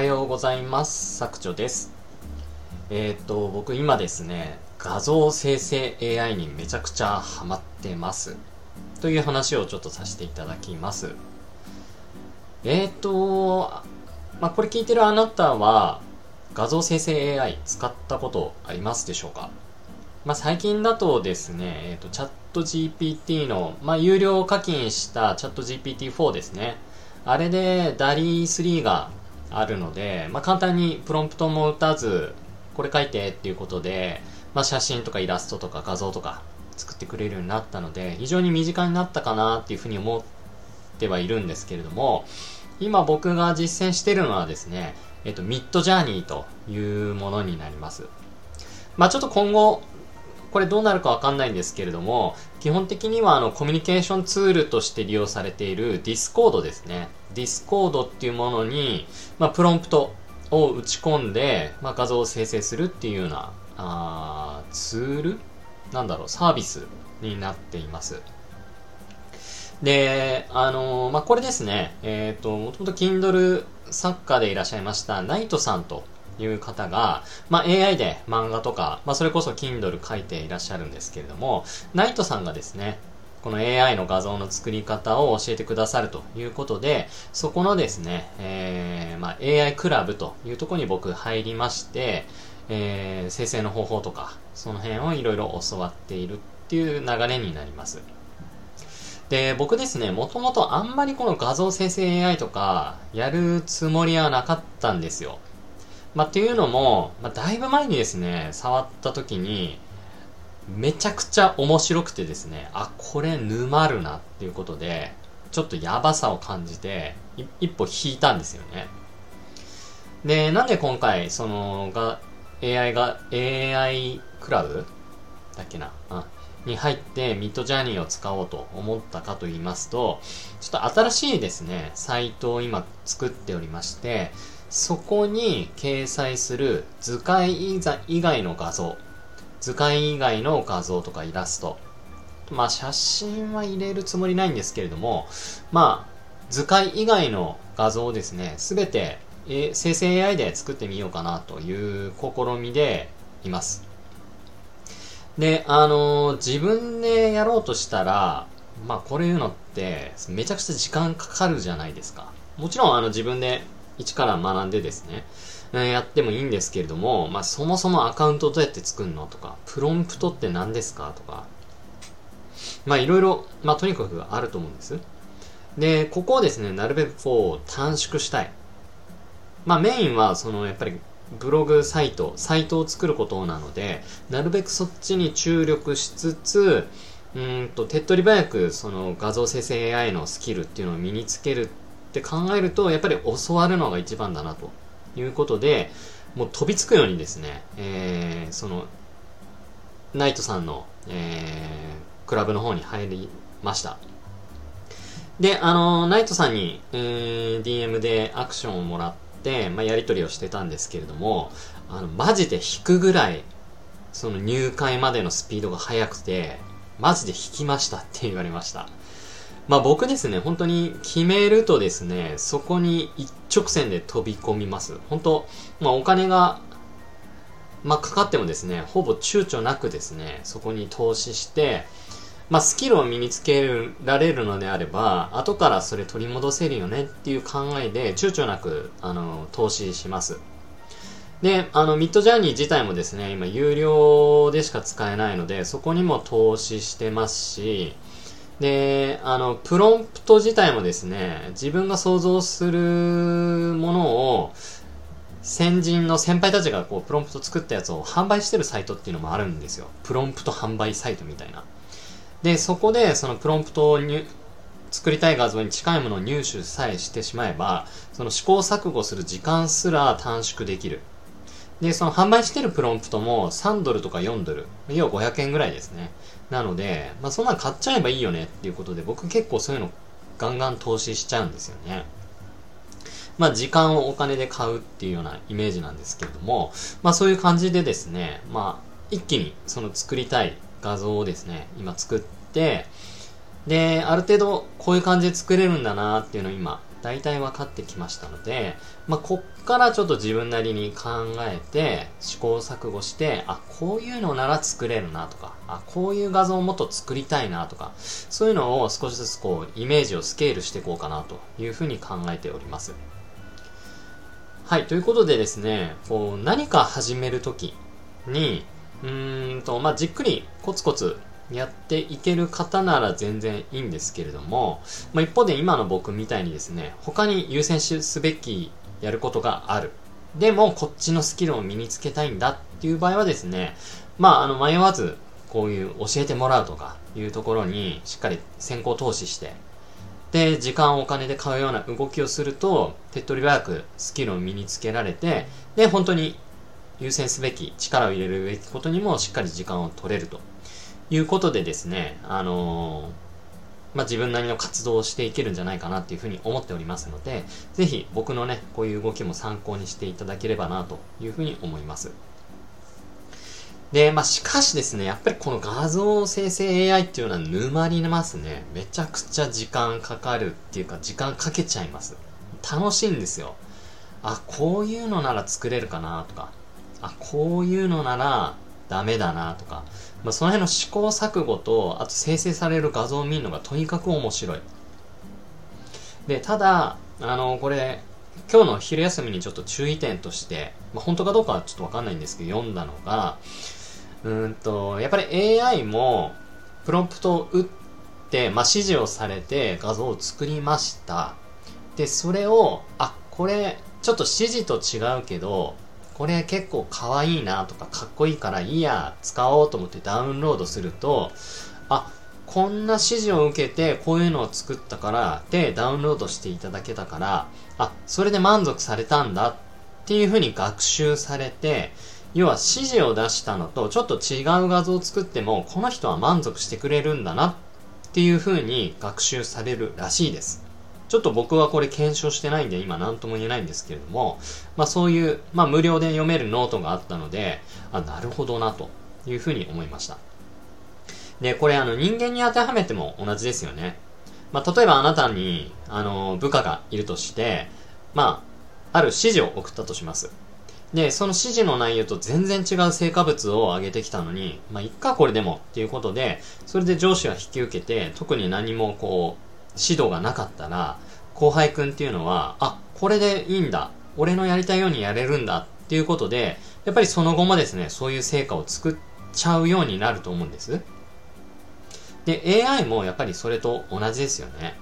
はようございます。作長です。えっ、と、僕今ですね、画像生成 AI にめちゃくちゃハマってます。という話をちょっとさせていただきます。えっ、と、まあ、これ聞いてるあなたは、画像生成 AI 使ったことありますでしょうか？まあ、最近だとですね、えっ、と、チャット GPT の、まあ、有料課金したチャット GPT4 ですね。あれで DALI3 があるので、まあ、簡単にプロンプトも打たず、これ書いてっていうことで、まあ、写真とかイラストとか画像とか作ってくれるようになったので、非常に身近になったかなっていうふうに思ってはいるんですけれども、今僕が実践してるのはですね、えっと、ミッドジャーニーというものになります。まあちょっと今後、これどうなるかわかんないんですけれども、基本的にはあのコミュニケーションツールとして利用されている Discord ですね。Discord っていうものに、まあ、プロンプトを打ち込んで、まあ、画像を生成するっていうような、あーツールなんだろう、サービスになっています。で、あのー、まあ、これですね、えっ、ー、と、もともと Kindle 作家でいらっしゃいましたナイトさんという方が、まあ、AI で漫画とか、まあ、それこそ Kindle 書いていらっしゃるんですけれども、ナイトさんがですね、この AI の画像の作り方を教えてくださるということで、そこのですね、えー、まあ、AI クラブというところに僕入りまして、えー、生成の方法とか、その辺をいろいろ教わっているっていう流れになります。で、僕ですね、もともとあんまりこの画像生成 AI とかやるつもりはなかったんですよ。まあ、っていうのも、まあ、だいぶ前にですね、触った時に、めちゃくちゃ面白くてですね、あ、これ沼るなっていうことで、ちょっとやばさを感じて、一歩引いたんですよね。で、なんで今回、その、が、AI が、AI クラブ？だっけな、うん、に入ってミッドジャーニーを使おうと思ったかと言いますと、ちょっと新しいですね、サイトを今作っておりまして、そこに掲載する図解以外の画像、図解以外の画像とかイラスト、まあ写真は入れるつもりないんですけれども、まあ図解以外の画像をですね、すべて、生成 AI で作ってみようかなという試みでいます。で、あのー、自分でやろうとしたら、まあこれいうのってめちゃくちゃ時間かかるじゃないですか。もちろんあの自分で一から学んでですね、やってもいいんですけれども、まあ、そもそもアカウントどうやって作るのとか、プロンプトって何ですかとか、まあ、いろいろ、まあ、とにかくあると思うんです。で、ここをですね、なるべくこう、短縮したい。まあ、メインは、その、やっぱり、ブログサイト、サイトを作ることなので、なるべくそっちに注力しつつ、うんと、手っ取り早く、その画像生成 AI のスキルっていうのを身につけるって考えると、やっぱり教わるのが一番だなということで、もう飛びつくようにですね、えー、その、ナイトさんの、えー、クラブの方に入りました。で、あの、ナイトさんに、えー、DM でアクションをもらって、まあ、やり取りをしてたんですけれども、あの、マジで引くぐらい、その入会までのスピードが速くて、マジで引きましたって言われました。まあ僕ですね、本当に決めるとですね、そこに一直線で飛び込みます。本当、まあお金が、まあかかってもですね、ほぼ躊躇なくですね、そこに投資して、まあスキルを身につけられるのであれば、後からそれ取り戻せるよねっていう考えで躊躇なく、あの、投資します。で、あの、ミッドジャーニー自体もですね、今有料でしか使えないので、そこにも投資してますし、で、あの、プロンプト自体もですね、自分が想像するものを、先人の先輩たちがこう、プロンプト作ったやつを販売してるサイトっていうのもあるんですよ。プロンプト販売サイトみたいな。で、そこでそのプロンプトを作りたい画像に近いものを入手さえしてしまえば、その試行錯誤する時間すら短縮できる。で、その販売してるプロンプトも3ドルとか4ドル、要は500円ぐらいですね。なので、まあそんなん買っちゃえばいいよねっていうことで、僕結構そういうのガンガン投資しちゃうんですよね。まあ時間をお金で買うっていうようなイメージなんですけれども、まあそういう感じでですね、まあ一気にその作りたい画像をですね、今作って、で、ある程度こういう感じで作れるんだなっていうのを今大体分かってきましたので、まあ、こっからちょっと自分なりに考えて、試行錯誤して、あ、こういうのなら作れるなとか、あ、こういう画像をもっと作りたいなとか、そういうのを少しずつこう、イメージをスケールしていこうかなというふうに考えております。はい、ということでですね、こう、何か始めるときに、うーんと、まあ、じっくりコツコツやっていける方なら全然いいんですけれども、まあ、一方で今の僕みたいにですね、他に優先すべきやることがある。でも、こっちのスキルを身につけたいんだっていう場合はですね、まあ、あの、迷わず、こういう教えてもらうとかいうところにしっかり先行投資して、で、時間をお金で買うような動きをすると、手っ取り早くスキルを身につけられて、で、本当に優先すべき、力を入れるべきことにもしっかり時間を取れるということでですね、あのー、まあ、自分なりの活動をしていけるんじゃないかなっていうふうに思っておりますので、ぜひ僕のね、こういう動きも参考にしていただければなというふうに思います。で、まあ、しかしですね、やっぱりこの画像生成 AI っていうのは沼りますね。めちゃくちゃ時間かかるっていうか、時間かけちゃいます。楽しいんですよ。あ、こういうのなら作れるかなとか、あ、こういうのならダメだなとか、まあ、その辺の試行錯誤と、あと生成される画像を見るのがとにかく面白い。で、ただ、あの、これ、今日の昼休みにちょっと注意点として、まあ、本当かどうかはちょっとわかんないんですけど、読んだのが、うんと、やっぱり AI も、プロンプトを打って、まあ、指示をされて画像を作りました。で、それを、あ、これ、ちょっと指示と違うけど、これ結構可愛いなとかかっこいいからいいや、使おうと思ってダウンロードすると、あ、こんな指示を受けてこういうのを作ったから、で、ダウンロードしていただけたから、あ、それで満足されたんだっていうふうに学習されて、要は指示を出したのとちょっと違う画像を作っても、この人は満足してくれるんだなっていうふうに学習されるらしいです。ちょっと僕はこれ検証してないんで今何とも言えないんですけれども、まあそういう、まあ無料で読めるノートがあったので、あ、なるほどなというふうに思いました。で、これあの人間に当てはめても同じですよね。まあ例えばあなたに、あの、部下がいるとして、まあ、ある指示を送ったとします。で、その指示の内容と全然違う成果物を上げてきたのに、まあ、いっか、これでもっていうことで、それで上司は引き受けて、特に何もこう、指導がなかったら、後輩くんっていうのは、あ、これでいいんだ。俺のやりたいようにやれるんだっていうことで、やっぱりその後もですね、そういう成果を作っちゃうようになると思うんです。で、AI もやっぱりそれと同じですよね。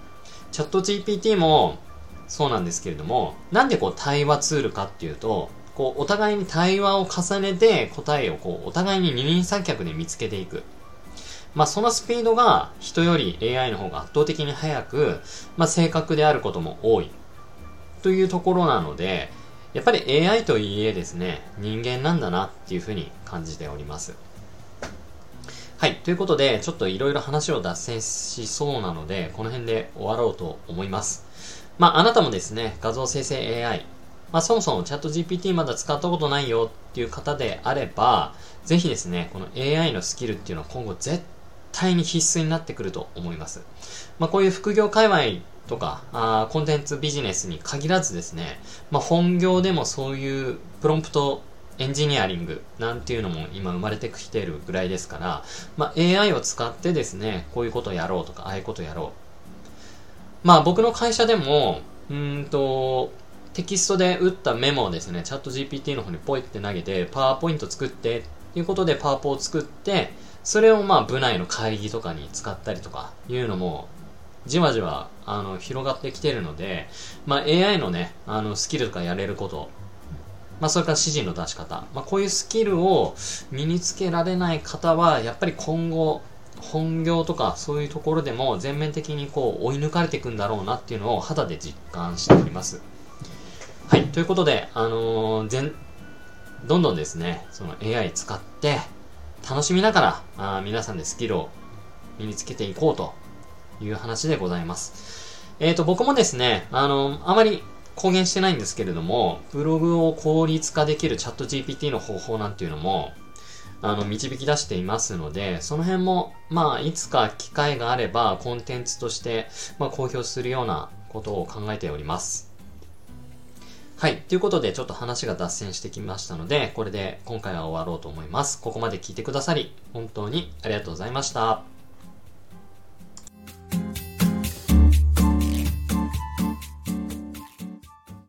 チャット GPT もそうなんですけれども、なんでこう対話ツールかっていうと、こうお互いに対話を重ねて答えをこうお互いに二人三脚で見つけていく。まあ、そのスピードが人より AI の方が圧倒的に速く、まあ、正確であることも多い。というところなので、やっぱり AI といいえですね、人間なんだなっていうふうに感じております。はい。ということで、ちょっといろいろ話を脱線しそうなので、この辺で終わろうと思います。まあ、あなたもですね、画像生成 AI、まあ、そもそもチャット GPT まだ使ったことないよっていう方であれば、ぜひですね、この AI のスキルっていうのは今後絶対に必須になってくると思います。まあ、こういう副業界隈とかあコンテンツビジネスに限らずですね、まあ、本業でもそういうプロンプトエンジニアリングなんていうのも今生まれてきているぐらいですから、まあ、AI を使ってですね、こういうことやろうとか、ああいうことやろう。まあ僕の会社でも、うんと、テキストで打ったメモをですね、チャット GPT の方にポイって投げて、パワーポイント作ってっていうことでパワポを作って、それをまあ部内の会議とかに使ったりとかいうのもじわじわあの広がってきてるので、まあ、AI のねあのスキルとかやれること、まあ、それから指示の出し方、まあ、こういうスキルを身につけられない方はやっぱり今後本業とかそういうところでも全面的にこう追い抜かれていくんだろうなっていうのを肌で実感しております。はい、ということで、あのー、全どんどんですね、その AI 使って、楽しみながら、あ皆さんでスキルを身につけていこうという話でございます。えっ、ー、と、僕もですね、あの、あまり公言してないんですけれども、ブログを効率化できるチャット GPT の方法なんていうのも、あの、導き出していますので、その辺も、まあ、いつか機会があれば、コンテンツとして、まあ、公表するようなことを考えております。はい。ということで、ちょっと話が脱線してきましたので、これで今回は終わろうと思います。ここまで聞いてくださり、本当にありがとうございました。